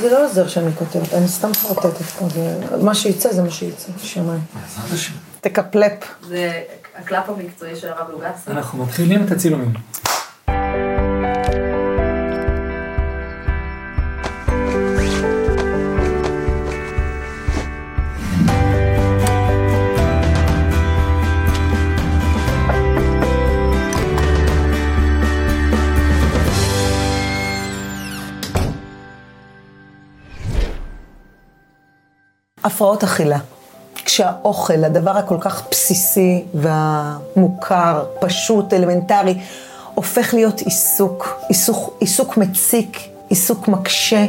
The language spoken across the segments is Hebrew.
זה לא עוזר שאני כותבת, אני סתם חרטטת פה, זה- מה שיצא זה מה שיצא, שמיים. תקפלפ. זה הקלף המקצועי של הרב לוגסי. אנחנו מתחילים את הצילומים. הפרעות אכילה. כשהאוכל, הדבר הכל כך בסיסי והמוכר, פשוט, אלמנטרי, הופך להיות עיסוק, עיסוק, עיסוק מציק, עיסוק מקשה,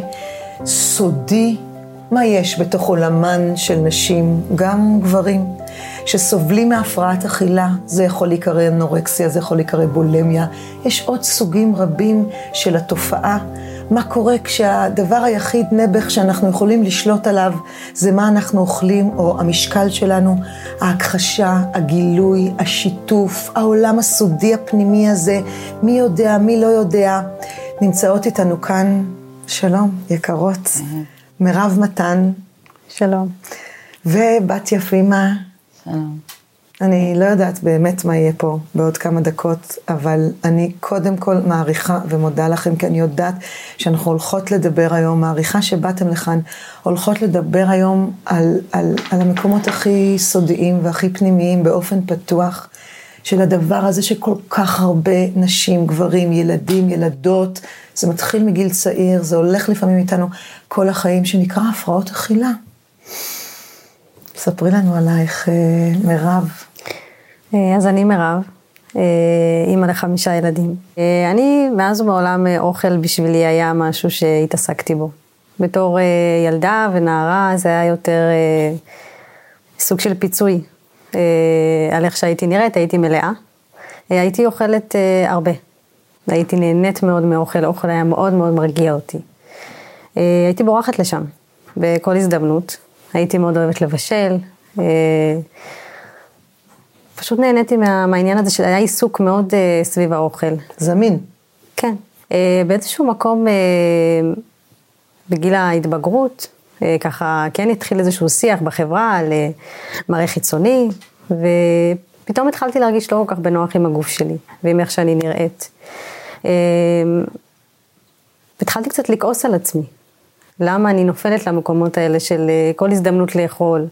סודי. מה יש בתוך עולמן של נשים, גם גברים, שסובלים מהפרעת אכילה, זה יכול להיקרא אנורקסיה, זה יכול להיקרא בולמיה, יש עוד סוגים רבים של התופעה. מה קורה כשהדבר היחיד נעבך שאנחנו יכולים לשלוט עליו זה מה אנחנו אוכלים או המשקל שלנו, ההכחשה, הגילוי, השיתוף, העולם הסודי הפנימי הזה, מי יודע, מי לא יודע. נמצאות איתנו כאן, שלום, יקרות, מירב מתן שלום. ובת יפימה. שלום. אני לא יודעת באמת מה יהיה פה בעוד כמה דקות, אבל אני קודם כל מעריכה ומודה לכם, כי אני יודעת שאנחנו הולכות לדבר היום, מעריכה שבאתם לכאן, הולכות לדבר היום על, על, על המקומות הכי סודיים והכי פנימיים באופן פתוח, של הדבר הזה שכל כך הרבה נשים, גברים, ילדים, ילדות, זה מתחיל מגיל צעיר, זה הולך לפעמים איתנו כל החיים, שנקרא הפרעות אכילה. ספרי לנו עלייך, אה, מירב. אה, אז אני מירב, אה, אימא לחמישה ילדים. אה, אני, מאז ומעולם אוכל בשבילי היה משהו שהתעסקתי בו. בתור ילדה ונערה זה היה יותר סוג של פיצוי על איך שהייתי נראית, הייתי מלאה. אה, הייתי אוכלת הרבה. הייתי נהנית מאוד מאוכל, אוכל היה מאוד מאוד מרגיע אותי. הייתי בורחת לשם בכל הזדמנות. הייתי מאוד אוהבת לבשל. אה, פשוט נהניתי מה, מהעניין הזה שהיה עיסוק מאוד אה, סביב האוכל. זמין. כן. אה, באיזשהו מקום אה, בגיל ההתבגרות, אה, ככה כן התחיל איזשהו שיח בחברה על אה, מראה חיצוני, ופתאום התחלתי להרגיש לא כל כך בנוח עם הגוף שלי ועם איך שאני נראית. אה, והתחלתי קצת לכעוס על עצמי. למה אני נופלת למקומות האלה של אה, כל הזדמנות לאכול.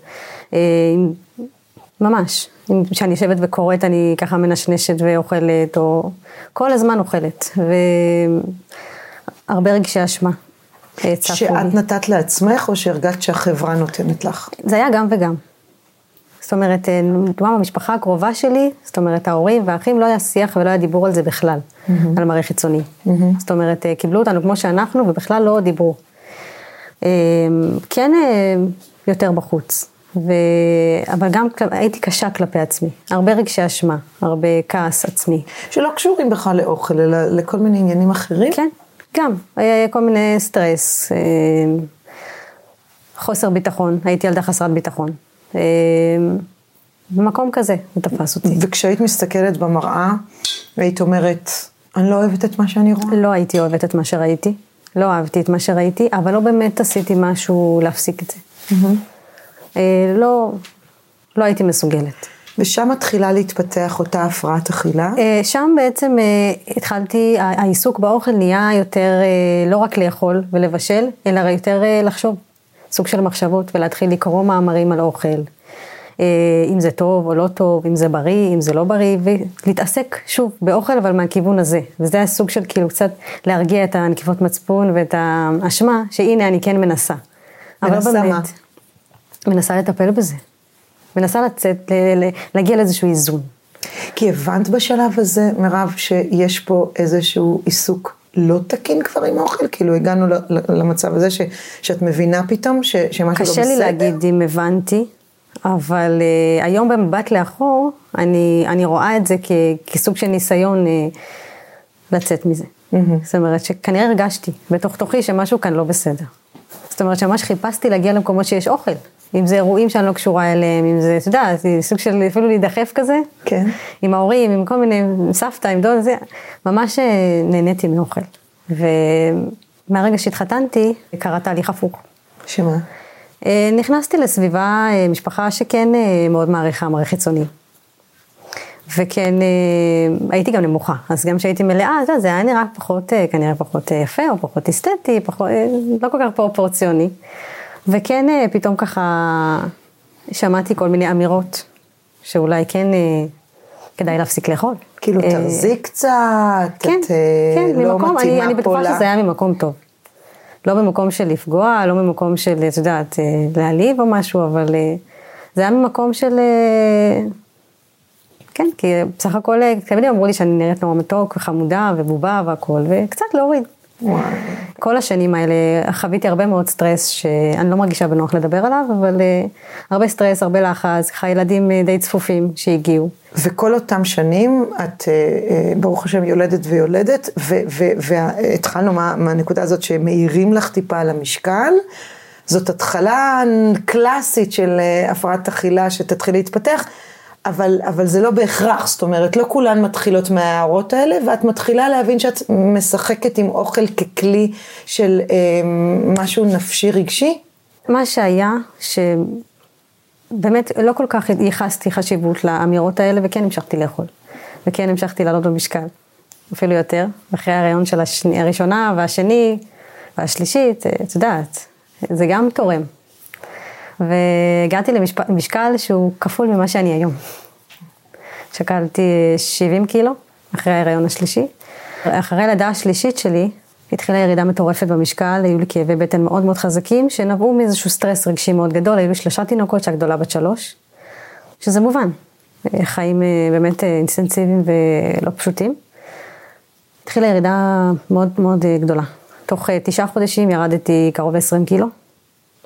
ממש, כשאני יושבת וקוראת אני ככה מנשנשת ואוכלת, או כל הזמן אוכלת, והרבה רגשי אשמה. אה, שאת. נתת לעצמך, או שהרגשת שהחברה נותנת לך? זה היה גם וגם. זאת אומרת, אה, לדוגמה במשפחה הקרובה שלי, זאת אומרת ההורים והאחים, לא היה שיח ולא היה דיבור על זה בכלל, על מראה חיצוני. זאת אומרת, אה, קיבלו אותנו כמו שאנחנו ובכלל לא דיברו. כן יותר בחוץ, ו... אבל גם הייתי קשה כלפי עצמי, הרבה רגשי אשמה, הרבה כעס עצמי. שלא קשורים בכלל לאוכל, אלא לכל מיני עניינים אחרים? כן, גם, היה כל מיני סטרס, אה, חוסר ביטחון, הייתי ילדה חסרת ביטחון. אה, במקום כזה הוא תפס אותי. וכשהיית מסתכלת במראה, היית אומרת, אני לא אוהבת את מה שאני רואה? לא הייתי אוהבת את מה שראיתי, לא אהבתי את מה שראיתי, אבל לא באמת עשיתי משהו להפסיק את זה. אה, לא, לא הייתי מסוגלת. ושם מתחילה להתפתח אותה הפרעת אכילה. אה, שם בעצם אה, התחלתי, העיסוק באוכל נהיה יותר אה, לא רק לאכול ולבשל, אלא יותר אה, לחשוב, סוג של מחשבות, ולהתחיל לקרוא מאמרים על אוכל. אה, אם זה טוב או לא טוב, אם זה בריא, אם זה לא בריא, ולהתעסק שוב באוכל, אבל מהכיוון הזה. וזה הסוג של כאילו קצת להרגיע את הנקיפות מצפון ואת האשמה, שהנה אני כן מנסה. אבל מנסה באמת, מה? מנסה לטפל בזה. מנסה לצאת, ל- ל- להגיע לאיזשהו איזון. כי הבנת בשלב הזה, מירב, שיש פה איזשהו עיסוק לא תקין כבר עם האוכל? כאילו הגענו למצב הזה ש, שאת מבינה פתאום ש, שמשהו לא בסדר? קשה לי להגיד אם הבנתי, אבל uh, היום במבט לאחור, אני, אני רואה את זה כ, כסוג של ניסיון uh, לצאת מזה. זאת אומרת שכנראה הרגשתי בתוך תוכי שמשהו כאן לא בסדר. זאת אומרת שממש חיפשתי להגיע למקומות שיש אוכל. אם זה אירועים שאני לא קשורה אליהם, אם זה, אתה יודע, זה סוג של אפילו להידחף כזה. כן. עם ההורים, עם כל מיני, עם סבתא, עם דוד, זה, ממש אה, נהניתי מאוכל. מהרגע שהתחתנתי, קרה תהליך הפוך. שמה? אה, נכנסתי לסביבה, אה, משפחה שכן מאוד מעריכה מראה חיצוני. וכן, הייתי גם נמוכה, אז גם כשהייתי מלאה, אתה יודע, זה היה נראה פחות, כנראה פחות יפה, או פחות אסתטי, פחות, לא כל כך פרופורציוני. וכן, פתאום ככה שמעתי כל מיני אמירות, שאולי כן כדאי להפסיק לאכול. כאילו, תרזי קצת, כן, את כן, לא ממקום, מתאימה אני, אני בטוחה שזה היה ממקום טוב. לא במקום של לפגוע, לא ממקום של, את יודעת, להעליב או משהו, אבל זה היה ממקום של... כן, כי בסך הכל, תמיד אמרו לי שאני נראית נורא מתוק וחמודה ובובה והכול, וקצת להוריד. כל השנים האלה חוויתי הרבה מאוד סטרס שאני לא מרגישה בנוח לדבר עליו, אבל uh, הרבה סטרס, הרבה לחץ, ככה ילדים uh, די צפופים שהגיעו. וכל אותם שנים את, uh, ברוך השם, יולדת ויולדת, והתחלנו מה, מהנקודה הזאת שמאירים לך טיפה על המשקל. זאת התחלה קלאסית של הפרעת אכילה שתתחיל להתפתח. אבל, אבל זה לא בהכרח, זאת אומרת, לא כולן מתחילות מההערות האלה, ואת מתחילה להבין שאת משחקת עם אוכל ככלי של אה, משהו נפשי רגשי? מה שהיה, שבאמת לא כל כך ייחסתי חשיבות לאמירות האלה, וכן המשכתי לאכול. וכן המשכתי לעלות במשקל, אפילו יותר, אחרי ההריון של השני, הראשונה והשני והשלישית, את יודעת, זה גם תורם. והגעתי למשקל שהוא כפול ממה שאני היום. שקלתי 70 קילו אחרי ההיריון השלישי. אחרי הלידה השלישית שלי התחילה ירידה מטורפת במשקל, היו לי כאבי בטן מאוד מאוד חזקים, שנבעו מאיזשהו סטרס רגשי מאוד גדול, היו לי שלושה תינוקות שהגדולה בת שלוש, שזה מובן, חיים אה, באמת אה, אינטנסיביים ולא פשוטים. התחילה ירידה מאוד מאוד אה, גדולה. תוך תשעה חודשים ירדתי קרוב ל-20 קילו.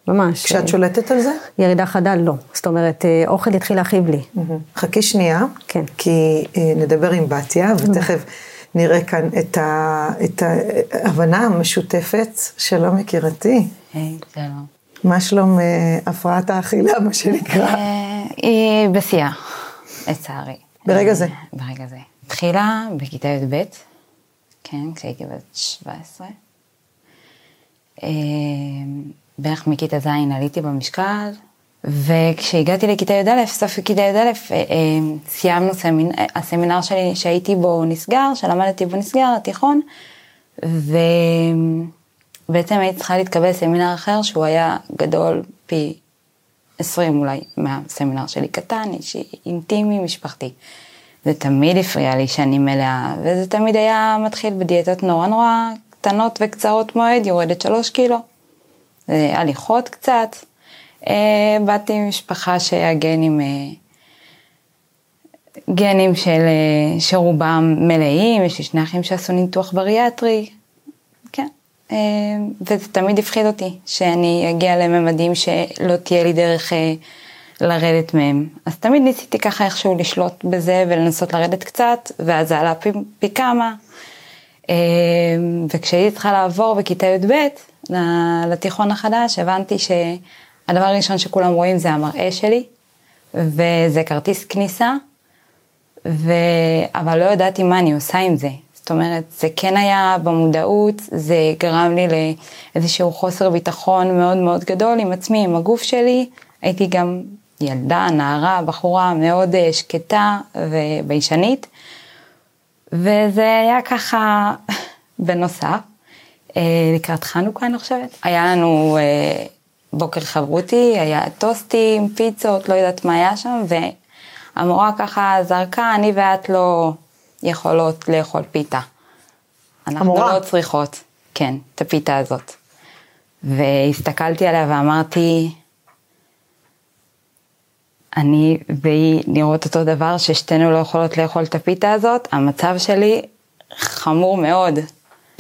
ממש. כשאת שולטת על זה? ירידה חדה, לא. זאת אומרת, אה, אוכל יתחיל להכאיב לי. חכי שנייה, כן. כי אה, נדבר עם בתיה, ותכף נראה כאן את, ה, את ההבנה המשותפת. שלום יקירתי. היי, שלום. מה שלום אה, הפרעת האכילה, מה שנקרא? היא בשיאה, לצערי. ברגע זה? ברגע זה. התחילה בכיתה י"ב, כן, כשהייתי בת 17. בערך מכיתה ז' עליתי במשקל, וכשהגעתי לכיתה י"א, סוף כיתה י"א, אה, אה, סיימנו, סמינ... הסמינר שלי שהייתי בו נסגר, שלמדתי בו נסגר, התיכון, ובעצם הייתי צריכה להתקבל לסמינר אחר שהוא היה גדול פי 20 אולי מהסמינר שלי, קטן, אישי, אינטימי, משפחתי. זה תמיד הפריע לי שאני מלאה, וזה תמיד היה מתחיל בדיאטות נורא נורא קטנות וקצרות מועד, יורדת שלוש קילו. הליכות קצת. אה, באתי ממשפחה שהגנים, אה, גנים של, אה, שרובם מלאים, יש לי שני אחים שעשו ניתוח בריאטרי, כן. וזה תמיד הפחיד אותי, שאני אגיע לממדים שלא תהיה לי דרך לרדת מהם. אז תמיד ניסיתי ככה איכשהו לשלוט בזה ולנסות לרדת קצת, ואז זה עלה פי, פי כמה. וכשהייתי צריכה לעבור בכיתה י"ב, לתיכון החדש, הבנתי שהדבר הראשון שכולם רואים זה המראה שלי, וזה כרטיס כניסה, ו... אבל לא ידעתי מה אני עושה עם זה. זאת אומרת, זה כן היה במודעות, זה גרם לי לאיזשהו חוסר ביטחון מאוד מאוד גדול עם עצמי, עם הגוף שלי. הייתי גם ילדה, נערה, בחורה מאוד אה, שקטה וביישנית, וזה היה ככה בנוסף. אה, לקראת חנוכה אני חושבת. היה לנו אה, בוקר חברותי, היה טוסטים, פיצות, לא יודעת מה היה שם, והמורה ככה זרקה, אני ואת לא יכולות לאכול פיתה. אנחנו המורה. לא צריכות, כן, את הפיתה הזאת. והסתכלתי עליה ואמרתי, אני והיא נראות אותו דבר, ששתינו לא יכולות לאכול את הפיתה הזאת, המצב שלי חמור מאוד.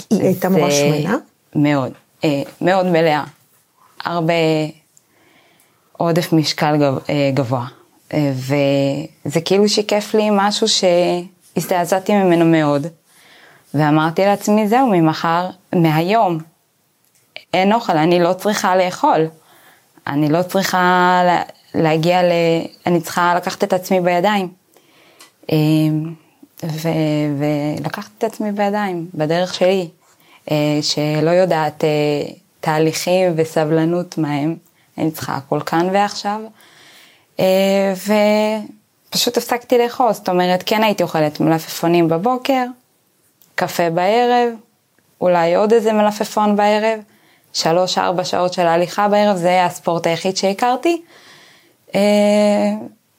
היא הייתה ממש שמנה? מאוד, אה, מאוד מלאה. הרבה עודף משקל אה, גבוה. אה, וזה כאילו שיקף לי משהו שהזדעזעתי ממנו מאוד. ואמרתי לעצמי, זהו, ממחר, מהיום, אין אוכל, אני לא צריכה לאכול. אני לא צריכה להגיע ל... אני צריכה לקחת את עצמי בידיים. ו... ולקחת את עצמי בידיים, בדרך שלי. אה, שלא יודעת אה, תהליכים וסבלנות מהם, אני צריכה הכל כאן ועכשיו. אה, ופשוט הפסקתי לאכול, זאת אומרת, כן הייתי אוכלת מלפפונים בבוקר, קפה בערב, אולי עוד איזה מלפפון בערב, שלוש-ארבע שעות של הליכה בערב, זה היה הספורט היחיד שהכרתי.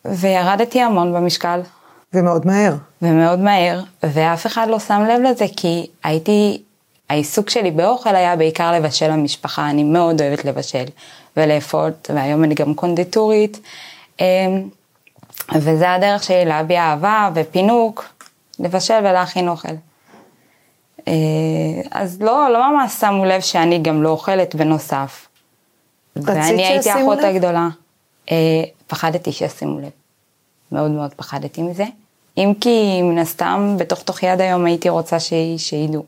וירדתי המון במשקל. ומאוד מהר. ומאוד מהר, ואף אחד לא שם לב לזה, כי הייתי, העיסוק שלי באוכל היה בעיקר לבשל למשפחה, אני מאוד אוהבת לבשל ולאפות, והיום אני גם קונדיטורית, אמ, וזה הדרך שלי להביע אהבה ופינוק, לבשל ולהכין אוכל. אה, אז לא, לא ממש שמו לב שאני גם לא אוכלת בנוסף. ואני הייתי אחות הגדולה. אה, פחדתי שישימו לב. מאוד מאוד פחדתי מזה. אם כי מן הסתם בתוך תוכי עד היום הייתי רוצה ש... שידעו.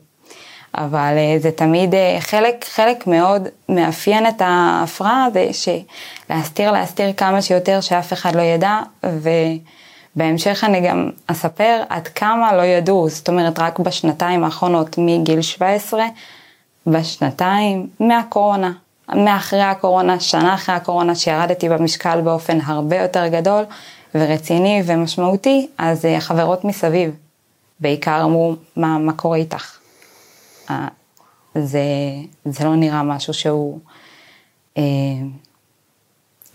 אבל אה, זה תמיד אה, חלק, חלק מאוד מאפיין את ההפרעה זה שלהסתיר, להסתיר כמה שיותר שאף אחד לא ידע ובהמשך אני גם אספר עד כמה לא ידעו, זאת אומרת רק בשנתיים האחרונות מגיל 17, בשנתיים מהקורונה, מאחרי הקורונה, שנה אחרי הקורונה שירדתי במשקל באופן הרבה יותר גדול ורציני ומשמעותי, אז אה, החברות מסביב בעיקר אמרו, מה, מה קורה איתך? אה, זה, זה לא נראה משהו שהוא... אה,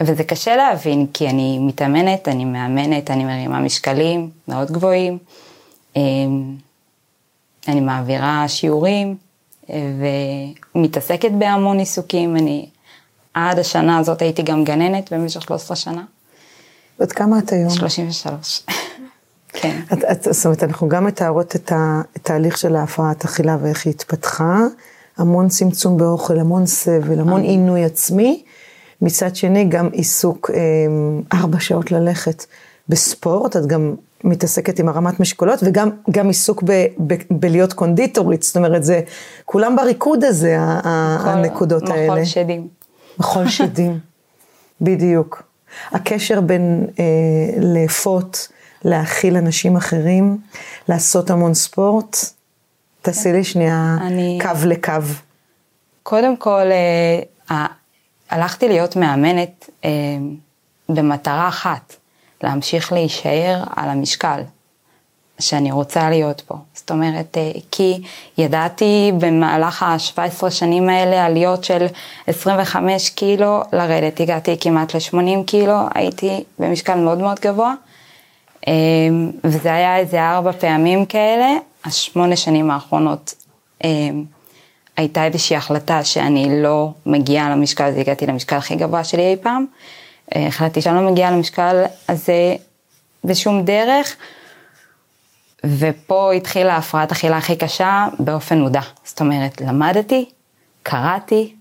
וזה קשה להבין, כי אני מתאמנת, אני מאמנת, אני מרימה משקלים מאוד גבוהים, אני מעבירה שיעורים ומתעסקת בהמון עיסוקים. אני עד השנה הזאת הייתי גם גננת במשך 13 שנה. בת כמה את היום? 33. כן. את, את, זאת אומרת, אנחנו גם מתארות את התהליך של ההפרעת אכילה ואיך היא התפתחה, המון צמצום באוכל, המון סבל, המון עינוי עצמי. מצד שני, גם עיסוק אה, ארבע שעות ללכת בספורט, את גם מתעסקת עם הרמת משקולות, וגם גם עיסוק ב, ב, בלהיות קונדיטורית, זאת אומרת, זה כולם בריקוד הזה, כל, הנקודות מחול האלה. מחול שדים. מחול שדים, בדיוק. הקשר בין אה, לאפות, להאכיל אנשים אחרים, לעשות המון ספורט. תעשי לי שנייה אני... קו לקו. קודם כל, אה, הלכתי להיות מאמנת אה, במטרה אחת, להמשיך להישאר על המשקל. שאני רוצה להיות פה. זאת אומרת, אה, כי ידעתי במהלך ה-17 שנים האלה עליות של 25 קילו לרדת, הגעתי כמעט ל-80 קילו, הייתי במשקל מאוד מאוד גבוה, אה, וזה היה איזה ארבע פעמים כאלה, השמונה שנים האחרונות אה, הייתה איזושהי החלטה שאני לא מגיעה למשקל הזה, הגעתי למשקל הכי גבוה שלי אי פעם, החלטתי שאני לא מגיעה למשקל הזה בשום דרך. ופה התחילה הפרעת אכילה הכי קשה באופן מודע. זאת אומרת, למדתי, קראתי,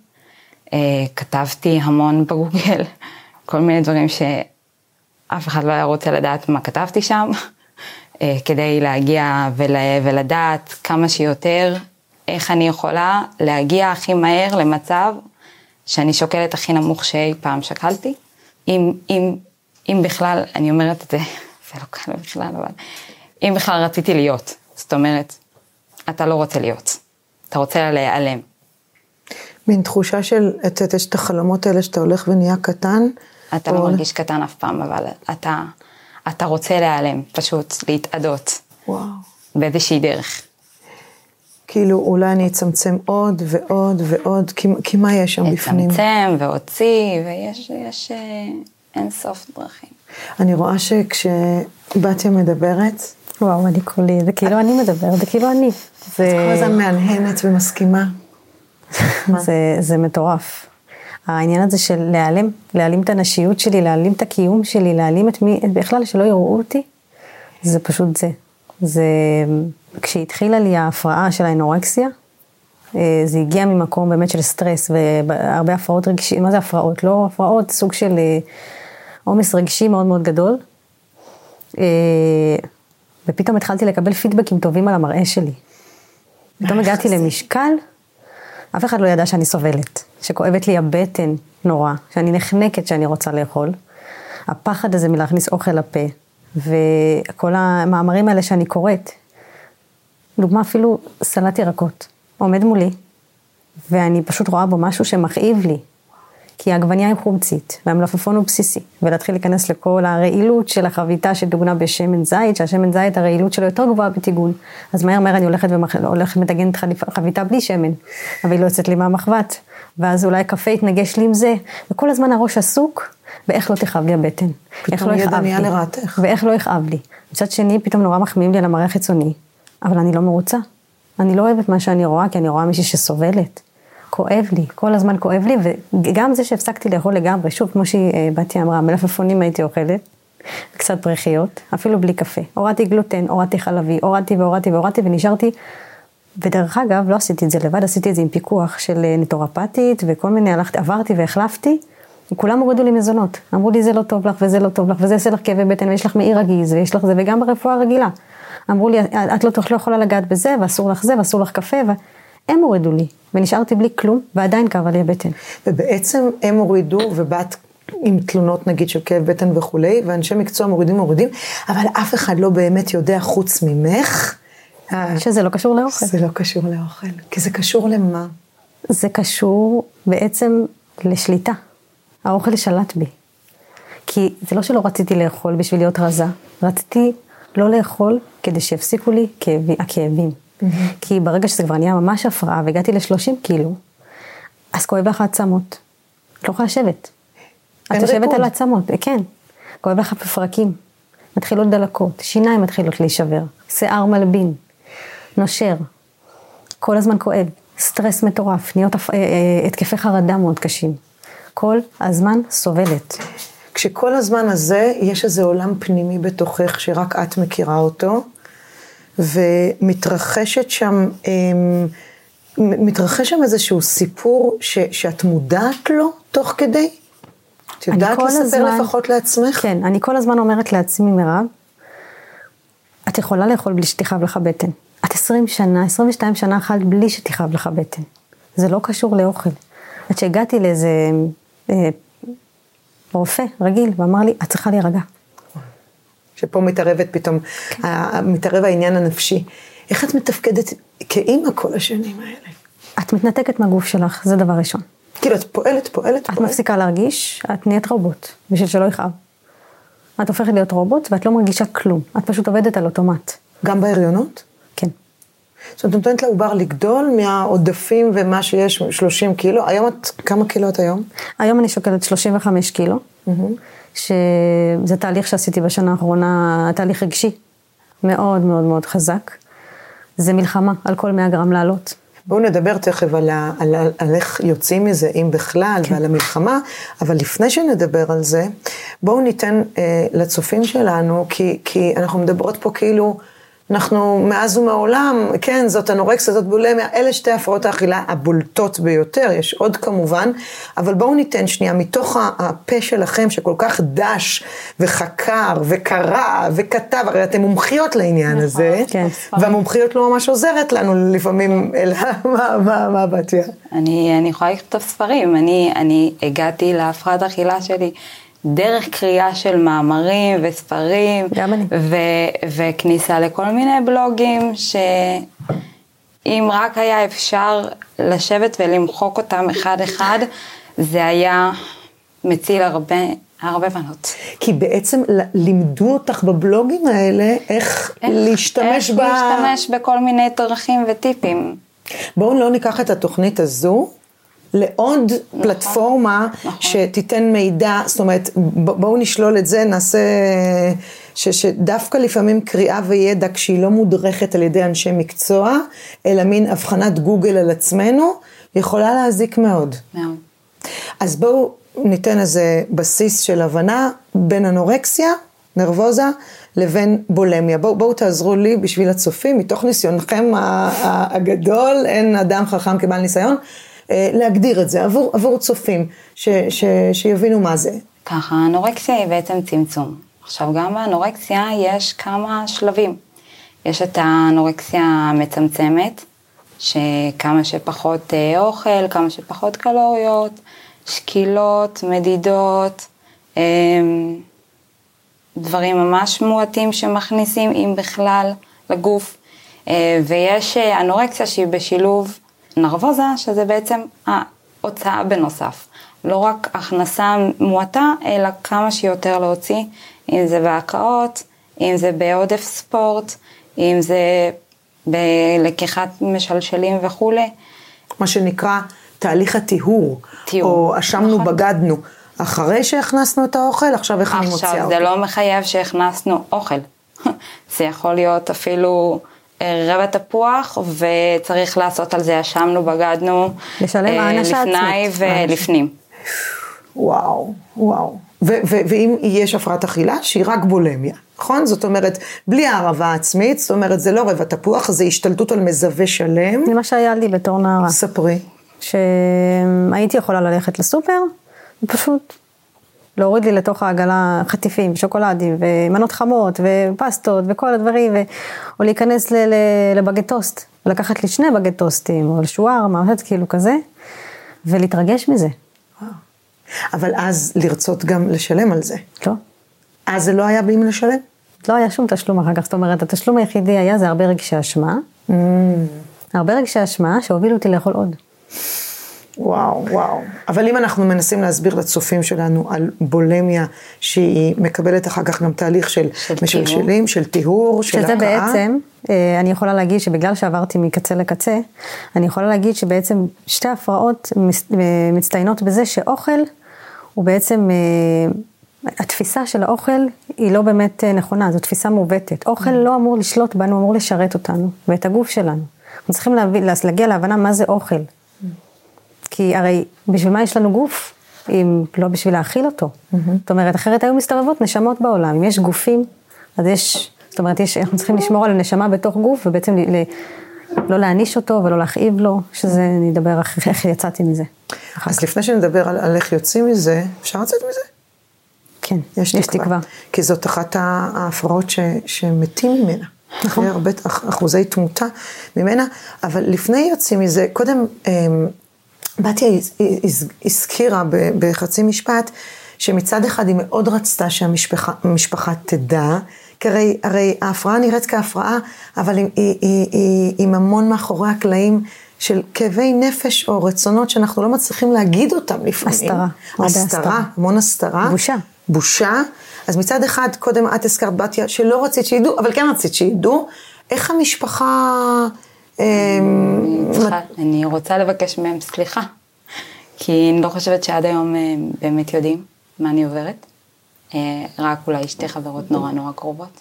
אה, כתבתי המון בגוגל, כל מיני דברים שאף אחד לא היה רוצה לדעת מה כתבתי שם, אה, כדי להגיע ול, ולדעת כמה שיותר איך אני יכולה להגיע הכי מהר למצב שאני שוקלת הכי נמוך שאי פעם שקלתי. אם, אם, אם בכלל, אני אומרת את זה, זה לא קל בכלל, אבל אם בכלל רציתי להיות. זאת אומרת, אתה לא רוצה להיות, אתה רוצה להיעלם. מין תחושה של, את יודעת, יש את החלומות האלה שאתה הולך ונהיה קטן. אתה לא מרגיש קטן אף פעם, אבל אתה, אתה רוצה להיעלם, פשוט להתאדות. וואו. באיזושהי דרך. כאילו, אולי אני אצמצם עוד ועוד ועוד, כי, כי מה יש שם בפנים? אצמצם ואוציא, ויש יש, אה, אין סוף דרכים. אני רואה שכשבתיה מדברת, וואו, אני כולי, זה כאילו אני מדברת, זה כאילו אני. זה... את כל הזמן מהנהנת ומסכימה. זה, זה מטורף. העניין הזה של להיעלם, להעלים את הנשיות שלי, להעלים את הקיום שלי, להעלים את מי, בכלל שלא יראו אותי, זה פשוט זה. זה, כשהתחילה לי ההפרעה של האנורקסיה, אה, זה הגיע ממקום באמת של סטרס והרבה הפרעות רגשיות, מה זה הפרעות? לא הפרעות, סוג של אה, עומס רגשי מאוד מאוד גדול. אה, ופתאום התחלתי לקבל פידבקים טובים על המראה שלי. פתאום הגעתי למשקל, אף אחד לא ידע שאני סובלת, שכואבת לי הבטן נורא, שאני נחנקת שאני רוצה לאכול. הפחד הזה מלהכניס אוכל לפה, וכל המאמרים האלה שאני קוראת, דוגמה אפילו סלט ירקות. עומד מולי, ואני פשוט רואה בו משהו שמכאיב לי. כי העגבנייה היא חומצית, והמלפפון הוא בסיסי, ולהתחיל להיכנס לכל הרעילות של החביתה שדוגנה בשמן זית, שהשמן זית הרעילות שלו יותר גבוהה בטיגון. אז מהר מהר אני הולכת ומטגנת חביתה בלי שמן, אבל היא לא יוצאת לי מהמחבת. ואז אולי קפה יתנגש לי עם זה, וכל הזמן הראש עסוק, ואיך לא תכאב לי הבטן. איך לא יכאב לי. לרעתך. ואיך לא יכאב לי. מצד שני, פתאום נורא מחמיאים לי על המראה החיצוני, אבל אני לא מרוצה. אני לא אוהבת מה שאני רואה, כי אני רואה מישהי שסובלת. כואב לי, כל הזמן כואב לי, וגם זה שהפסקתי לאכול לגמרי, שוב, כמו שבתי אמרה, מלפפונים הייתי אוכלת, קצת פרחיות, אפילו בלי קפה. הורדתי גלוטן, הורדתי חלבי, הורדתי והורדתי והורדתי ונשארתי, ודרך אגב, לא עשיתי את זה לבד, עשיתי את זה עם פיקוח של אה, נטורפטית וכל מיני, הלכתי, עברתי והחלפתי, וכולם הורידו לי מזונות. אמרו לי, זה לא טוב לך וזה לא טוב לך, וזה יעשה לך כאבי בטן, ויש לך מעי רגיז, ויש לך זה, וגם ברפואה הרגילה. אמרו לי, את לא, לא יכולה לגעת בזה, ואסור לך זה, ואסור לך קפה, ו... הם הורידו לי, ונשארתי בלי כלום, ועדיין כאבה לי הבטן. ובעצם הם הורידו, ובאת עם תלונות נגיד של כאב בטן וכולי, ואנשי מקצוע מורידים מורידים, אבל אף אחד לא באמת יודע חוץ ממך. שזה לא קשור לאוכל. זה לא קשור לאוכל, כי זה קשור למה? זה קשור בעצם לשליטה. האוכל שלט בי. כי זה לא שלא רציתי לאכול בשביל להיות רזה, רציתי לא לאכול כדי שיפסיקו לי כאבי, הכאבים. Mm-hmm. כי ברגע שזה כבר נהיה ממש הפרעה והגעתי ל-30 קילו, אז כואב לך העצמות. את לא יכולה לשבת. את יושבת על העצמות, כן. כואב לך בפרקים. מתחילות דלקות, שיניים מתחילות להישבר, שיער מלבין, נושר, כל הזמן כואב, סטרס מטורף, נהיות אה, אה, התקפי חרדה מאוד קשים. כל הזמן סובלת. כשכל הזמן הזה יש איזה עולם פנימי בתוכך שרק את מכירה אותו, ומתרחשת שם, אמ, מתרחש שם איזשהו סיפור ש, שאת מודעת לו תוך כדי? את יודעת לספר הזמן, לפחות לעצמך? כן, אני כל הזמן אומרת לעצמי, מירב, את יכולה לאכול בלי שתכאב לך בטן. את 20 שנה, 22 שנה אכלת בלי שתכאב לך בטן. זה לא קשור לאוכל. עד שהגעתי לאיזה רופא רגיל, ואמר לי, את צריכה להירגע. שפה מתערבת פתאום, כן. מתערב העניין הנפשי. איך את מתפקדת כאימא כל השנים האלה? את מתנתקת מהגוף שלך, זה דבר ראשון. כאילו, את פועלת, פועלת, פועלת. את מפסיקה להרגיש, את נהיית רובוט, בשביל שלא יכאב. את הופכת להיות רובוט ואת לא מרגישה כלום, את פשוט עובדת על אוטומט. גם בהריונות? זאת אומרת, נותנת לעובר לגדול מהעודפים ומה שיש, 30 קילו. היום את, כמה קילו את היום? היום אני שוקלת 35 קילו. Mm-hmm. שזה תהליך שעשיתי בשנה האחרונה, תהליך רגשי, מאוד מאוד מאוד חזק. זה מלחמה על כל 100 גרם לעלות. בואו נדבר תכף על, ה, על, על, על איך יוצאים מזה, אם בכלל, כן. ועל המלחמה, אבל לפני שנדבר על זה, בואו ניתן אה, לצופים שלנו, כי, כי אנחנו מדברות פה כאילו, אנחנו מאז ומעולם, כן, זאת אנורקסיה, זאת בולמיה, אלה שתי הפרעות האכילה הבולטות ביותר, יש עוד כמובן, אבל בואו ניתן שנייה, מתוך הפה שלכם שכל כך דש וחקר וקרא וכתב, הרי אתן מומחיות לעניין נכון, הזה, כן, והמומחיות לא ממש עוזרת לנו לפעמים, אלא מה, מה, מה בתיה? אני, אני יכולה לכתוב ספרים, אני, אני הגעתי להפרעת אכילה שלי. דרך קריאה של מאמרים וספרים. גם אני. ו- וכניסה לכל מיני בלוגים, שאם רק היה אפשר לשבת ולמחוק אותם אחד-אחד, זה היה מציל הרבה, הרבה בנות. כי בעצם לימדו אותך בבלוגים האלה איך, איך להשתמש איך ב... איך להשתמש בכל מיני דרכים וטיפים. בואו לא ניקח את התוכנית הזו לעוד נכון, פלטפורמה נכון. שתיתן מידע, זאת אומרת בואו נשלול את זה, נעשה, ש, שדווקא לפעמים קריאה וידע כשהיא לא מודרכת על ידי אנשי מקצוע, אלא מין הבחנת גוגל על עצמנו, יכולה להזיק מאוד. מאוד. אז בואו ניתן איזה בסיס של הבנה בין אנורקסיה, נרבוזה, לבין בולמיה. בואו בוא תעזרו לי בשביל הצופים, מתוך ניסיונכם הגדול, אין אדם חכם כבעל ניסיון. אה, להגדיר את זה עבור, עבור צופים, ש, ש, שיבינו מה זה. ככה, האנורקסיה היא בעצם צמצום. עכשיו, גם באנורקסיה יש כמה שלבים. יש את האנורקסיה המצמצמת, שכמה שפחות אה, אוכל, כמה שפחות קלוריות, שקילות, מדידות, אה, דברים ממש מועטים שמכניסים, אם בכלל, לגוף. ויש אנורקסיה שהיא בשילוב נרבוזה, שזה בעצם ההוצאה בנוסף. לא רק הכנסה מועטה, אלא כמה שיותר להוציא, אם זה בהקאות, אם זה בעודף ספורט, אם זה בלקיחת משלשלים וכולי. מה שנקרא תהליך הטיהור. טיהור, או אשמנו נכון. בגדנו. אחרי שהכנסנו את האוכל, עכשיו איך אני מוציאה עכשיו, אותו? זה לא מחייב שהכנסנו אוכל. זה יכול להיות אפילו רבע תפוח, וצריך לעשות על זה אשמנו, בגדנו. לשלם אה, לפני עצמית. ולפנים. וואו, וואו. ו- ו- ואם יש הפרעת אכילה, שהיא רק בולמיה, נכון? זאת אומרת, בלי הערבה עצמית, זאת אומרת, זה לא רבע תפוח, זה השתלטות על מזווה שלם. זה מה שהיה לי בתור נערה. ספרי. שהייתי יכולה ללכת לסופר, ופשוט להוריד לי לתוך העגלה חטיפים, שוקולדים, ומנות חמות, ופסטות, וכל הדברים, ו... או להיכנס ל... ל... לבגט טוסט, ולקחת לי שני בגט טוסטים, או לשווארמה, משהו כאילו כזה, ולהתרגש מזה. אבל אז לרצות גם לשלם על זה. לא? אז זה לא היה באים לשלם? לא היה שום תשלום אחר כך, זאת אומרת, התשלום היחידי היה זה הרבה רגשי אשמה. הרבה רגשי אשמה שהובילו אותי לאכול עוד. וואו, וואו. אבל אם אנחנו מנסים להסביר לצופים שלנו על בולמיה, שהיא מקבלת אחר כך גם תהליך של, של משלשלים, של טיהור, של שזה הקאה. בעצם, אה, אני יכולה להגיד שבגלל שעברתי מקצה לקצה, אני יכולה להגיד שבעצם שתי הפרעות אה, מצטיינות בזה שאוכל הוא בעצם, אה, התפיסה של האוכל היא לא באמת נכונה, זו תפיסה מעוותת. אוכל לא אמור לשלוט בנו, אמור לשרת אותנו ואת הגוף שלנו. אנחנו צריכים להביא, להגיע להבנה מה זה אוכל. כי הרי בשביל מה יש לנו גוף, אם לא בשביל להאכיל אותו. זאת אומרת, אחרת היו מסתובבות נשמות בעולם. אם יש גופים, אז יש, זאת אומרת, יש, אנחנו צריכים לשמור על הנשמה בתוך גוף, ובעצם ל, ל, לא להעניש אותו ולא להכאיב לו, שזה, אני אדבר איך, איך יצאתי מזה. אז. לפני שנדבר על, על איך יוצאים מזה, אפשר לצאת מזה? כן, יש תקווה. כי זאת אחת ההפרעות ש, שמתים ממנה. נכון. אחרי הרבה אח- אחוזי תמותה ממנה, אבל לפני יוצאים מזה, קודם אמ, בתיה הז- הז- הזכירה בחצי משפט, שמצד אחד היא מאוד רצתה שהמשפחה המשפחה תדע, כי הרי, הרי ההפרעה נראית כהפרעה, אבל היא, היא, היא, היא עם המון מאחורי הקלעים של כאבי נפש או רצונות שאנחנו לא מצליחים להגיד אותם לפעמים. הסתרה, הסתרה. המון הסתרה. בושה. בושה. אז מצד אחד, קודם את הזכרת בתיה, שלא רצית שידעו, אבל כן רצית שידעו. איך המשפחה... אמ, אני רוצה לבקש מהם סליחה, כי אני לא חושבת שעד היום אה, באמת יודעים מה אני עוברת. אה, רק אולי שתי חברות נורא נורא קרובות.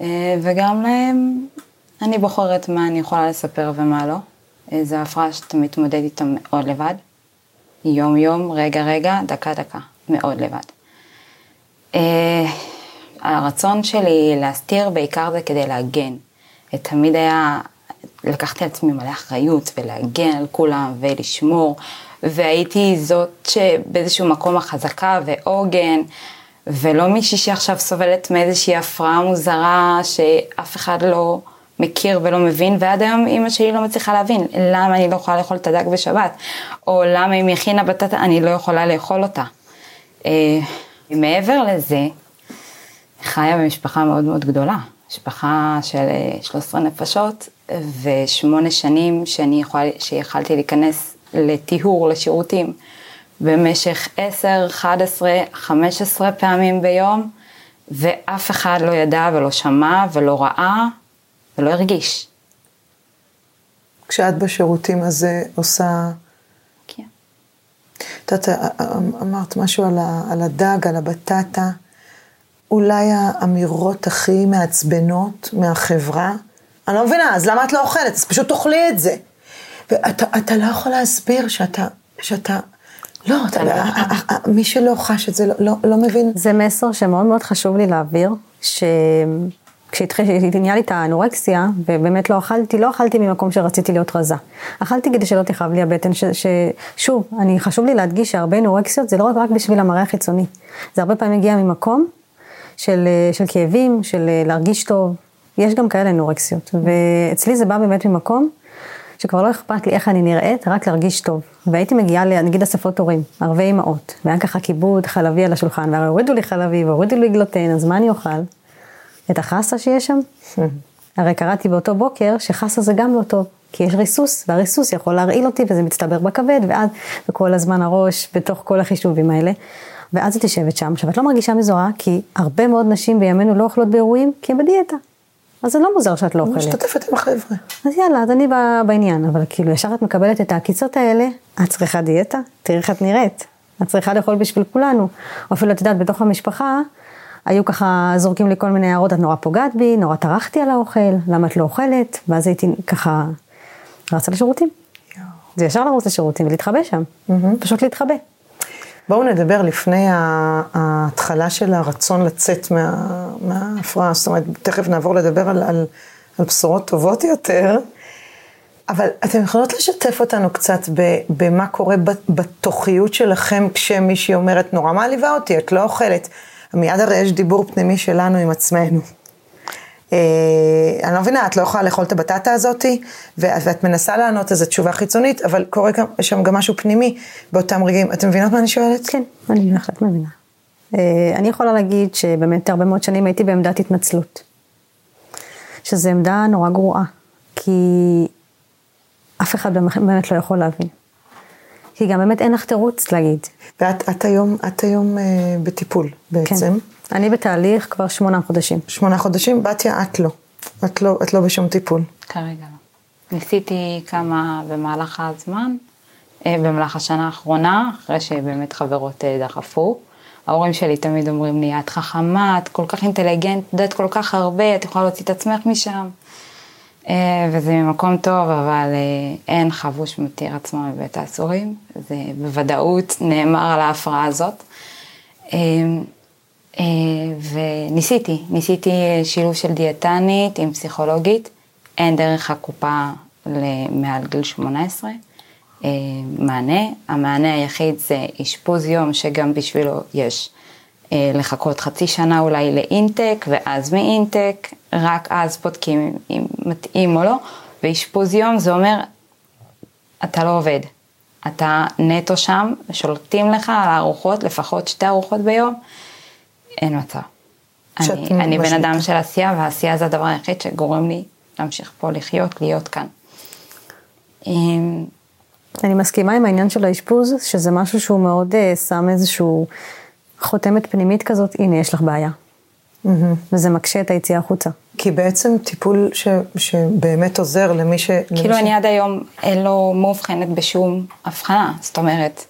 אה, וגם להם, אני בוחרת מה אני יכולה לספר ומה לא. זו הפרעה שאתה מתמודד איתה מאוד לבד. יום יום, רגע רגע, דקה דקה, מאוד לבד. הרצון שלי להסתיר בעיקר זה כדי להגן. תמיד היה, לקחתי על עצמי מלא אחריות ולהגן על כולם ולשמור, והייתי זאת שבאיזשהו מקום החזקה ועוגן, ולא מישהי שעכשיו סובלת מאיזושהי הפרעה מוזרה שאף אחד לא מכיר ולא מבין, ועד היום אימא שלי לא מצליחה להבין למה אני לא יכולה לאכול את הדג בשבת, או למה אם היא הכינה בטטה אני לא יכולה לאכול אותה. אה, מעבר לזה, חיה במשפחה מאוד מאוד גדולה, משפחה של אה, 13 נפשות ושמונה שנים שאני יכולה, שיכלתי להיכנס לטיהור, לשירותים, במשך 10, 11, 15 פעמים ביום, ואף אחד לא ידע ולא שמע ולא ראה ולא הרגיש. כשאת בשירותים הזה עושה... כן. את יודעת, אמרת משהו על, ה, על הדג, על הבטטה, אולי האמירות הכי מעצבנות מהחברה. אני לא מבינה, אז למה את לא אוכלת? אז פשוט תאכלי את זה. ואתה אתה לא יכול להסביר שאתה, שאתה, לא, אתה, לא ה- ה- ה- מי שלא חש את זה לא, לא, לא מבין. זה מסר שמאוד מאוד חשוב לי להעביר, שכשהתחילה לי את האנורקסיה, ובאמת לא אכלתי, לא אכלתי ממקום שרציתי להיות רזה. אכלתי כדי שלא תכאב לי הבטן, ש, ששוב, אני, חשוב לי להדגיש שהרבה אנורקסיות זה לא רק, רק בשביל המראה החיצוני. זה הרבה פעמים מגיע ממקום של, של כאבים, של להרגיש טוב. יש גם כאלה אנורקסיות, ואצלי זה בא באמת ממקום שכבר לא אכפת לי איך אני נראית, רק להרגיש טוב. והייתי מגיעה, ל- נגיד אספות הורים, ערבי אמהות, והיה ככה כיבוד חלבי על השולחן, והרי הורידו לי חלבי והורידו לי גלוטן, אז מה אני אוכל? את החסה שיש שם? הרי קראתי באותו בוקר שחסה זה גם לא טוב. כי יש ריסוס, והריסוס יכול להרעיל אותי וזה מצטבר בכבד, ואז, וכל הזמן הראש בתוך כל החישובים האלה. ואז את יושבת שם, עכשיו את לא מרגישה מזוהה, כי הרבה מאוד נשים בימינו לא אוכלות באירועים, כי הן בדיאטה. אז זה לא מוזר שאת לא אוכלת. משתתפת עם החבר'ה. אז יאללה, אז אני בעניין, אבל כאילו ישר את מקבלת את העקיצות האלה, את צריכה דיאטה, תראי איך את נראית, את צריכה לאכול בשביל כולנו. או אפילו את יודעת, בתוך המשפחה, היו ככה זורקים לי כל מיני הערות, את נורא פוגעת בי, נורא טרחתי על האוכל, למה את לא אוכלת, ואז הייתי ככה רצה לשירותים. זה ישר לרוץ לשירותים ולהתחבא שם, פשוט להתחבא. בואו נדבר לפני ההתחלה של הרצון לצאת מה- מההפרעה, זאת אומרת, תכף נעבור לדבר על, על, על בשורות טובות יותר, אבל אתן יכולות לשתף אותנו קצת במה קורה בתוכיות שלכם כשמישהי אומרת, נורא מעליבה אותי, את לא אוכלת. מיד הרי יש דיבור פנימי שלנו עם עצמנו. אה, אני לא מבינה, את לא יכולה לאכול את הבטטה הזאתי, ואת מנסה לענות איזו תשובה חיצונית, אבל קורה גם, שם גם משהו פנימי באותם רגעים. אתם מבינות מה אני שואלת? כן, אני בהחלט מבינה. אה, אני יכולה להגיד שבאמת הרבה מאוד שנים הייתי בעמדת התנצלות. שזו עמדה נורא גרועה, כי אף אחד באמת לא יכול להבין. כי גם באמת אין לך תירוץ להגיד. ואת את היום, את היום אה, בטיפול בעצם. כן. אני בתהליך כבר שמונה חודשים. שמונה חודשים, בתיה, את לא. את לא, את לא בשום טיפול. כרגע לא. ניסיתי כמה במהלך הזמן, אה, במהלך השנה האחרונה, אחרי שבאמת חברות אה, דחפו. ההורים שלי תמיד אומרים לי, את חכמה, את כל כך אינטליגנט, את יודעת כל כך הרבה, את יכולה להוציא את עצמך משם. אה, וזה ממקום טוב, אבל אין חבוש מתיר עצמו מבית האסורים. זה בוודאות נאמר על ההפרעה הזאת. אה, אה, וניסיתי, ניסיתי שילוב של דיאטנית עם פסיכולוגית, אין דרך הקופה מעל גיל 18 אה, מענה, המענה היחיד זה אשפוז יום שגם בשבילו יש. אה, לחכות חצי שנה אולי לאינטק ואז מאינטק, רק אז בודקים אם מתאים או לא, ואשפוז יום זה אומר אתה לא עובד, אתה נטו שם, שולטים לך על הארוחות, לפחות שתי ארוחות ביום, אין מצב. אני, אני בן. אדם של עשייה, והעשייה זה הדבר היחיד שגורם לי להמשיך פה לחיות, להיות כאן. אמ, אני מסכימה עם העניין של האשפוז, שזה משהו שהוא מאוד uh, שם איזשהו חותמת פנימית כזאת, הנה יש לך בעיה. וזה מקשה את היציאה החוצה. כי בעצם טיפול ש, שבאמת עוזר למי ש... למי כאילו ש... אני עד היום אה, לא מאובחנת בשום הבחנה, זאת אומרת,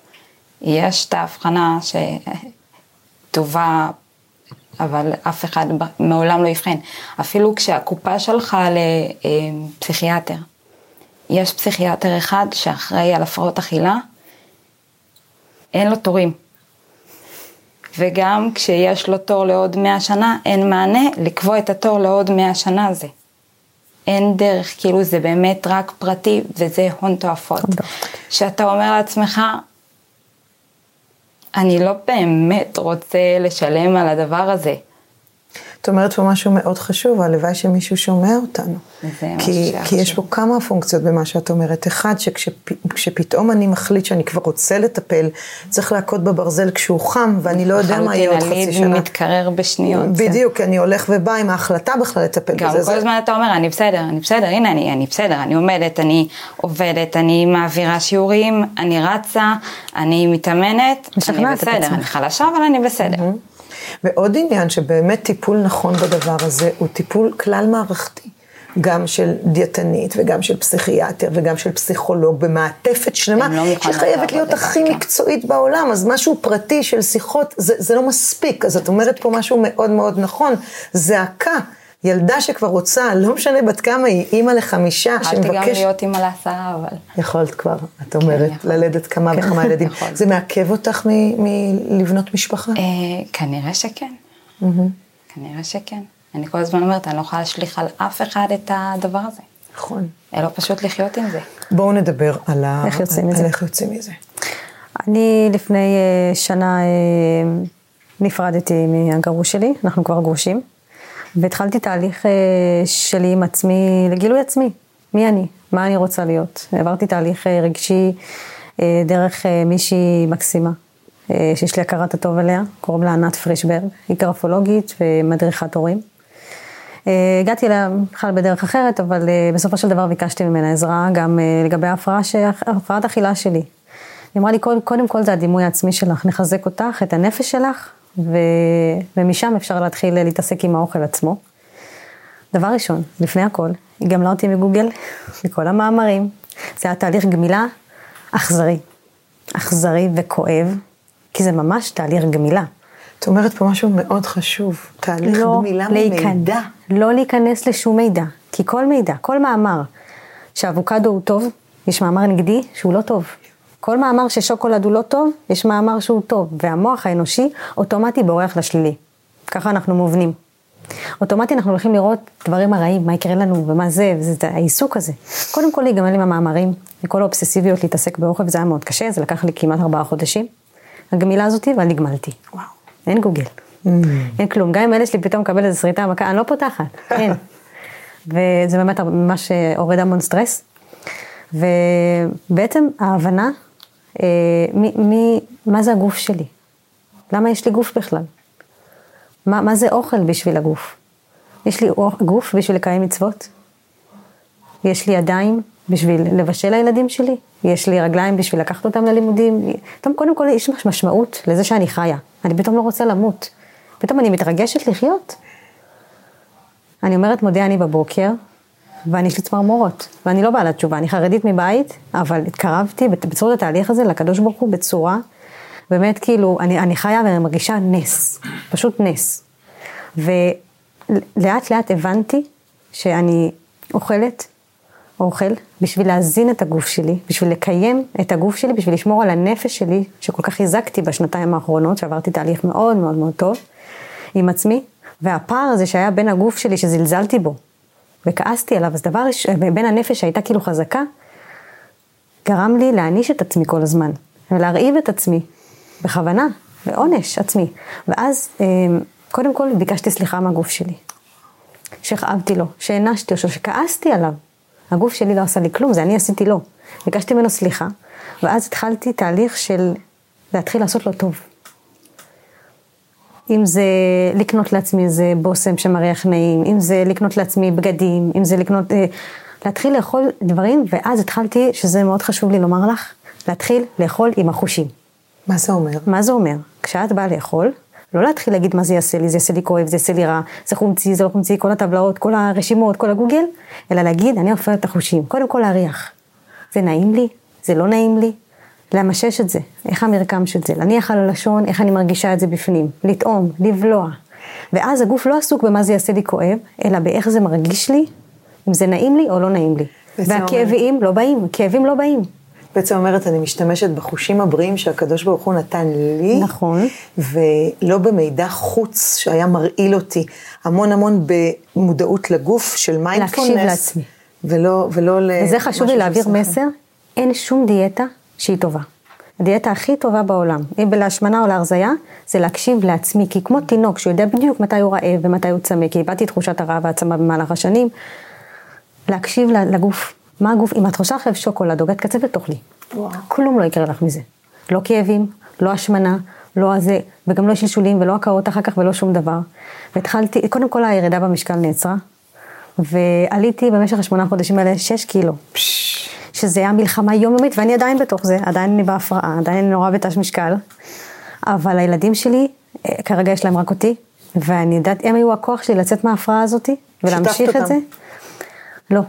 יש את ההבחנה שטובה, אבל אף אחד מעולם לא יבחן. אפילו כשהקופה שלחה לפסיכיאטר, יש פסיכיאטר אחד שאחראי על הפרעות אכילה, אין לו תורים. וגם כשיש לו תור לעוד 100 שנה, אין מענה לקבוע את התור לעוד 100 שנה הזה. אין דרך, כאילו זה באמת רק פרטי וזה הון תועפות. שאתה אומר לעצמך, אני לא באמת רוצה לשלם על הדבר הזה. את אומרת פה משהו מאוד חשוב, הלוואי שמישהו שומע אותנו. כי, כי יש. פה כמה פונקציות במה שאת אומרת. אחד, שכשפתאום אני מחליט שאני כבר רוצה לטפל, צריך להכות בברזל כשהוא חם, ואני לא יודע מה יהיה עוד חצי הליד שנה. מתקרר בשניות. בדיוק, כי אני הולך ובא עם ההחלטה בכלל לטפל גם בזה. כל זה- הזמן אתה אומר, אני בסדר, אני בסדר, הנה אני, אני בסדר, אני עומדת, אני עובדת, אני מעבירה שיעורים, אני רצה, אני מתאמנת, אני בסדר. אני חלשה אבל אני בסדר. ועוד עניין שבאמת טיפול נכון בדבר הזה, הוא טיפול כלל מערכתי. גם של דיאטנית וגם של פסיכיאטר וגם של פסיכולוג במעטפת שלמה, לא שחייבת להיות הכי כן. מקצועית בעולם, אז משהו פרטי של שיחות, זה, זה לא מספיק. אז את אומרת פה משהו מאוד מאוד נכון, זעקה. ילדה שכבר רוצה, לא משנה בת כמה היא, אימא לחמישה, יכולתי גם שמבקש... להיות אימא לעשרה, אבל... יכולת כבר, את אומרת, יכול. ללדת כמה כן, וכמה ילדים. יכול. זה מעכב אותך מ- מלבנות משפחה? אה, כנראה שכן. כנראה שכן. אני כל הזמן אומרת, אני לא יכולה להשליך על אף אחד את הדבר הזה. נכון. אלא פשוט לחיות עם זה. בואו נדבר על, ה... איך יוצאים מזה. על איך יוצאים מזה. אני לפני אה, שנה אה, נפרדתי מהגרוש שלי, אנחנו כבר גרושים, והתחלתי תהליך אה, שלי עם עצמי, לגילוי עצמי, מי אני, מה אני רוצה להיות. העברתי תהליך אה, רגשי אה, דרך מישהי מקסימה, שיש לי הכרת הטוב אליה, קוראים לה ענת פרישברג, היא גרפולוגית ומדריכת הורים. הגעתי אליה בכלל בדרך אחרת, אבל בסופו של דבר ביקשתי ממנה עזרה גם לגבי הפרעת אכילה שלי. היא אמרה לי, קודם כל זה הדימוי העצמי שלך, נחזק אותך, את הנפש שלך, ו... ומשם אפשר להתחיל להתעסק עם האוכל עצמו. דבר ראשון, לפני הכל, היא גמלה אותי מגוגל, מכל המאמרים. זה היה תהליך גמילה אכזרי. אכזרי וכואב, כי זה ממש תהליך גמילה. את אומרת פה משהו מאוד חשוב, תהליך גמילה להיכנ- ממידע. לא להיכנס לשום מידע, כי כל מידע, כל מאמר שאבוקדו הוא טוב, יש מאמר נגדי שהוא לא טוב. כל מאמר ששוקולד הוא לא טוב, יש מאמר שהוא טוב, והמוח האנושי אוטומטי בורח לשלילי. ככה אנחנו מובנים. אוטומטי אנחנו הולכים לראות דברים הרעים, מה יקרה לנו ומה זה, וזה זה העיסוק הזה. קודם כל להיגמל עם המאמרים, מכל האובססיביות להתעסק באוכל, וזה היה מאוד קשה, זה לקח לי כמעט ארבעה חודשים. הגמילה הזאתי, אבל נגמלתי. וואו. אין גוגל. אין כלום. גם אם הילד שלי פתאום מקבל איזה שריטה מכה, אני לא פותחת, אין. וזה באמת ממש אה, הוריד המון סטרס. ובעצם ההבנה, מי, מי, מה זה הגוף שלי? למה יש לי גוף בכלל? מה, מה זה אוכל בשביל הגוף? יש לי גוף בשביל לקיים מצוות? יש לי ידיים בשביל לבשל לילדים שלי? יש לי רגליים בשביל לקחת אותם ללימודים? פתאום קודם כל יש מש- משמעות לזה שאני חיה. אני פתאום לא רוצה למות. פתאום אני מתרגשת לחיות. אני אומרת מודה אני בבוקר, ואני יש לי צמרמורות, ואני לא בעלת תשובה, אני חרדית מבית, אבל התקרבתי בצורת התהליך הזה לקדוש ברוך הוא בצורה, באמת כאילו, אני, אני חיה ואני מרגישה נס, פשוט נס. ולאט לאט הבנתי שאני אוכלת, או אוכל, בשביל להזין את הגוף שלי, בשביל לקיים את הגוף שלי, בשביל לשמור על הנפש שלי, שכל כך חיזקתי בשנתיים האחרונות, שעברתי תהליך מאוד מאוד מאוד טוב עם עצמי, והפער הזה שהיה בין הגוף שלי, שזלזלתי בו, וכעסתי עליו, אז דבר, ראש- בין הנפש שהייתה כאילו חזקה, גרם לי להעניש את עצמי כל הזמן, ולהרעיב את עצמי, בכוונה, בעונש עצמי. ואז, אה, קודם כל, ביקשתי סליחה מהגוף שלי. שהכאבתי לו, שהענשתי אותו, שכעסתי עליו. הגוף שלי לא עשה לי כלום, זה אני עשיתי לו. ביקשתי ממנו סליחה, ואז התחלתי תהליך של להתחיל לעשות לו טוב. אם זה לקנות לעצמי איזה בושם שמריח נעים, אם זה לקנות לעצמי בגדים, אם זה לקנות, אה, להתחיל לאכול דברים, ואז התחלתי, שזה מאוד חשוב לי לומר לך, להתחיל לאכול עם החושים. מה זה אומר? מה זה אומר? כשאת באה לאכול, לא להתחיל להגיד מה זה יעשה לי, זה יעשה לי כואב, זה יעשה לי רע, זה חומצי, זה לא חומצי, כל הטבלאות, כל הרשימות, כל הגוגל, אלא להגיד, אני הופכת את החושים. קודם כל להריח. זה נעים לי, זה לא נעים לי, למשש את זה, איך המרקם של זה, להניח על הלשון, איך אני מרגישה את זה בפנים, לטעום, לבלוע. ואז הגוף לא עסוק במה זה יעשה לי כואב, אלא באיך זה מרגיש לי, אם זה נעים לי או לא נעים לי. והכאבים לא באים, הכאבים לא באים. בעצם אומרת, אני משתמשת בחושים הבריאים שהקדוש ברוך הוא נתן לי. נכון. ולא במידע חוץ שהיה מרעיל אותי. המון המון במודעות לגוף של מיינדפולנס. להקשיב לעצמי. ולא, ולא ל... וזה חשוב לי להעביר. מסר, אין שום דיאטה שהיא טובה. הדיאטה הכי טובה בעולם, אם להשמנה או להרזייה, זה להקשיב לעצמי, כי כמו תינוק שהוא יודע בדיוק מתי הוא רעב ומתי הוא צמא, כי איבדתי תחושת הרעב והעצמה במהלך השנים, להקשיב לגוף, מה הגוף, אם את רוצה עכשיו שוקולד או קצפת, תאכלי. כלום לא יקרה לך מזה. לא כאבים, לא השמנה, לא הזה, וגם לא שלשולים ולא הקאות אחר כך ולא שום דבר. והתחלתי, קודם כל הירידה במשקל נעצרה, ועליתי במשך השמונה חודשים האלה 6 קילו. שזה היה מלחמה יומיומית, ואני עדיין בתוך זה, עדיין אני בהפרעה, עדיין אני נורא בתש משקל. אבל הילדים שלי, אה, כרגע יש להם רק אותי, ואני יודעת, הם היו הכוח שלי לצאת מההפרעה הזאתי, ולהמשיך אותם. את זה. לא,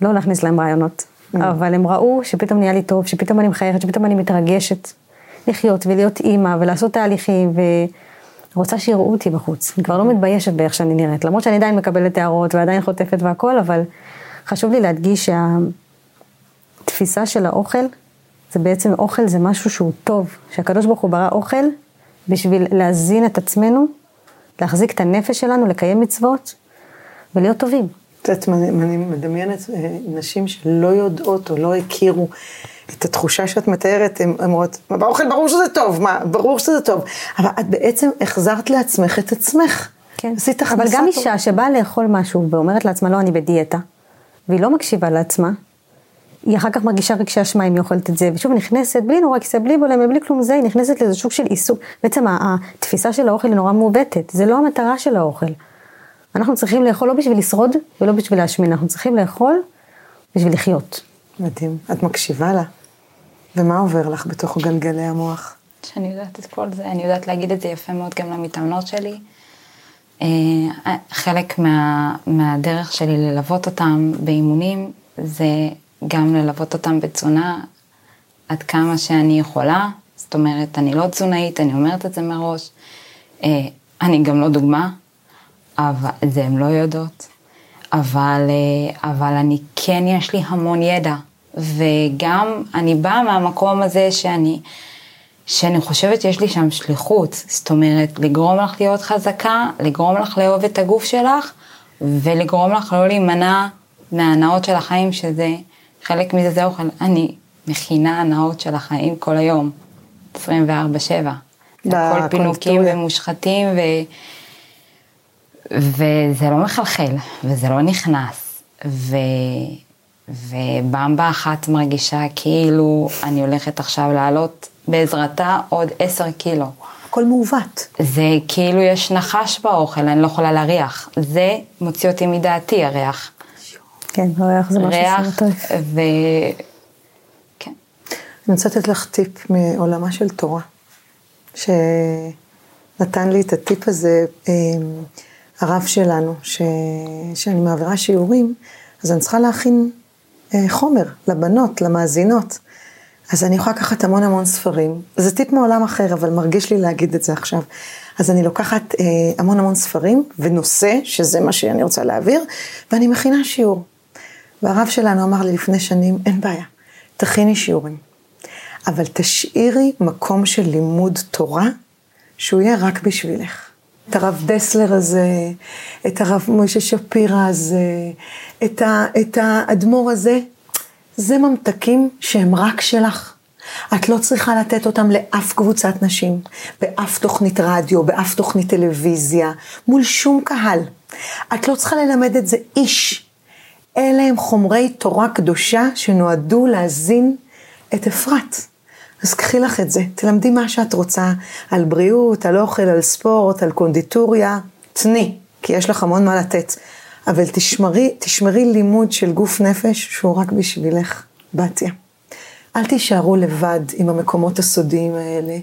לא להכניס להם רעיונות. אבל הם ראו שפתאום נהיה לי טוב, שפתאום אני מחייכת, שפתאום אני מתרגשת לחיות ולהיות אימא ולעשות תהליכים ורוצה שיראו אותי בחוץ. אני כבר לא מתביישת באיך שאני נראית, למרות שאני עדיין מקבלת הערות ועדיין חוטפת והכל, אבל חשוב לי להדגיש שהתפיסה של האוכל, זה בעצם אוכל זה משהו שהוא טוב, שהקדוש ברוך הוא ברא אוכל בשביל להזין את עצמנו, להחזיק את הנפש שלנו, לקיים מצוות ולהיות טובים. את יודעת, אני מדמיינת אה, נשים שלא יודעות או לא הכירו את התחושה שאת מתארת, הן אומרות, "מה, באוכל ברור שזה טוב, מה, ברור שזה טוב, אבל את בעצם החזרת לעצמך את עצמך. כן, אבל גם. אישה שבאה לאכול משהו ואומרת לעצמה, לא, אני בדיאטה, והיא לא מקשיבה לעצמה, היא אחר כך מרגישה רגשי אשמה אם היא אוכלת את זה, ושוב נכנסת, בלי נורקסיה, בלי בולמיה, בלי כלום זה, היא נכנסת לאיזה שוק של עיסוק. בעצם התפיסה של האוכל היא נורא מעוותת, זה לא המטרה של האוכל. אנחנו צריכים לאכול לא בשביל לשרוד ולא בשביל להשמין, אנחנו צריכים לאכול בשביל לחיות. מדהים. את מקשיבה לה. ומה עובר לך בתוך גלגלי המוח? שאני יודעת את כל זה, אני יודעת להגיד את זה יפה מאוד גם למתאמנות שלי. אה, חלק מה, מהדרך שלי ללוות אותם באימונים זה גם ללוות אותם בתזונה עד כמה שאני יכולה. זאת אומרת, אני לא תזונאית, אני אומרת את זה מראש. אה, אני גם לא דוגמה, אבל זה הן לא יודעות. אבל, אה, אבל אני כן, יש לי המון ידע. וגם אני באה מהמקום הזה שאני, שאני חושבת שיש לי שם שליחות. זאת אומרת, לגרום לך להיות חזקה, לגרום לך לאהוב את הגוף שלך, ולגרום לך לא להימנע מההנאות של החיים, שזה, חלק מזה זה אוכל. אני מכינה הנאות של החיים כל היום, 24-7. הכל פינוקים ומושחתים, ו... וזה לא מחלחל, וזה לא נכנס. ו... ובמבה אחת מרגישה כאילו אני הולכת עכשיו לעלות בעזרתה עוד עשר קילו. הכל מעוות. זה כאילו יש נחש באוכל, אני לא יכולה להריח. זה מוציא אותי מדעתי, הריח. כן, הריח זה משהו ריח, טוב. ו... כן. אני רוצה לתת לך טיפ מעולמה של תורה, שנתן לי את הטיפ הזה, אה, הרב שלנו, ש... שאני מעבירה שיעורים, אז אני צריכה להכין אה, חומר לבנות, למאזינות. אז אני יכולה לקחת המון המון ספרים. זה טיפ מעולם אחר, אבל מרגיש לי להגיד את זה עכשיו. אז אני לוקחת אה, המון המון ספרים ונושא, שזה מה שאני רוצה להעביר, ואני מכינה שיעור. והרב שלנו אמר לי לפני שנים, אין בעיה, תכיני שיעורים. אבל תשאירי מקום של לימוד תורה, שהוא יהיה רק בשבילך. את הרב דסלר הזה, את הרב משה שפירא הזה, את, ה, את האדמו"ר הזה, זה ממתקים שהם רק שלך. את לא צריכה לתת אותם לאף קבוצת נשים, באף תוכנית רדיו, באף תוכנית טלוויזיה, מול שום קהל. את לא צריכה ללמד את זה איש. אלה הם חומרי תורה קדושה שנועדו להזין את אפרת. אז קחי לך את זה, תלמדי מה שאת רוצה, על בריאות, על אוכל, על ספורט, על קונדיטוריה, תני, כי יש לך המון מה לתת. אבל תשמרי, תשמרי לימוד של גוף נפש שהוא רק בשבילך, בתיה. אל תישארו לבד עם המקומות הסודיים האלה.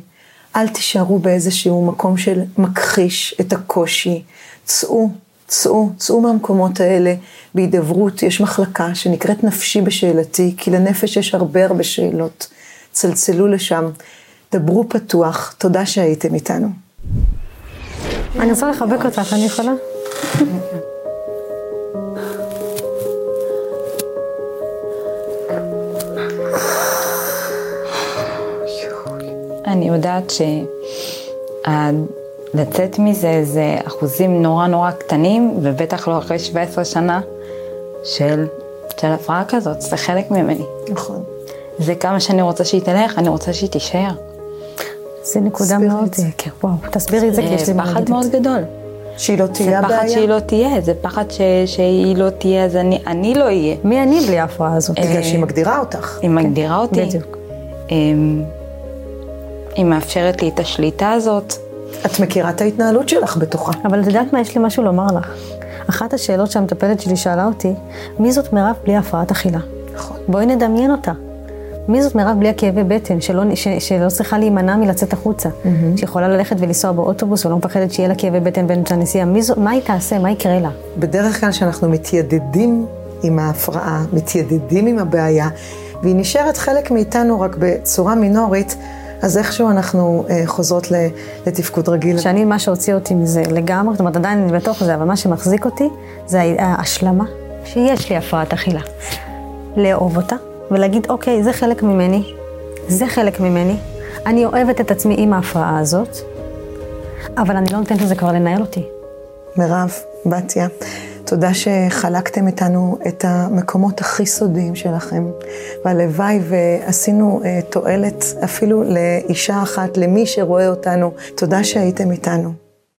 אל תישארו באיזשהו מקום של מכחיש את הקושי. צאו, צאו, צאו מהמקומות האלה בהידברות. יש מחלקה שנקראת נפשי בשאלתי, כי לנפש יש הרבה הרבה שאלות. צלצלו לשם, דברו פתוח, תודה שהייתם איתנו. אני רוצה לחבק אותך, אני יכולה? אני יודעת שלצאת מזה זה אחוזים נורא נורא קטנים, ובטח לא אחרי 17 שנה של, של הפרעה כזאת, זה חלק ממני. נכון. זה כמה שאני רוצה שהיא תלך, אני רוצה שהיא תישאר. זה נקודה מאוד, כן, וואו, תסבירי את זה כי יש לי מה להגיד. זה פחד מאוד גדול. שהיא לא תהיה הבעיה? זה פחד שהיא לא תהיה, זה פחד ש... שהיא לא תהיה, אז אני, אני לא אהיה. מי אני בלי ההפרעה הזאת? בגלל שהיא מגדירה אותך. היא מגדירה אותי. בדיוק. אמ, היא מאפשרת לי את השליטה הזאת. את מכירה את ההתנהלות שלך בתוכה. אבל את יודעת מה, יש לי משהו לומר לך. אחת השאלות שהמטפלת שלי שאלה אותי, מי זאת מירב בלי הפרעת אכילה? נכון. בואי נדמיין אותה. מי זאת מירב בלי הכאבי בטן, שלא, ש, שלא צריכה להימנע מלצאת החוצה, mm-hmm. שיכולה ללכת ולנסוע באוטובוס ולא מפחדת שיהיה לה כאבי בטן באמצע הנסיעה, מה היא תעשה, מה יקרה לה? בדרך כלל כשאנחנו מתיידדים עם ההפרעה, מתיידדים עם הבעיה, והיא נשארת חלק מאיתנו רק בצורה מינורית, אז איכשהו אנחנו אה, חוזרות לתפקוד רגיל. שאני, מה שהוציא אותי מזה לגמרי, זאת אומרת, עדיין אני בתוך זה, אבל מה שמחזיק אותי זה ההשלמה שיש לי הפרעת אכילה. לאהוב אותה, ולהגיד, אוקיי, זה חלק ממני, זה חלק ממני, אני אוהבת את עצמי עם ההפרעה הזאת, אבל אני לא נותנת לזה כבר לנהל אותי. מירב, בתיה, תודה שחלקתם איתנו את המקומות הכי סודיים שלכם, והלוואי ועשינו uh, תועלת אפילו לאישה אחת, למי שרואה אותנו. תודה שהייתם איתנו.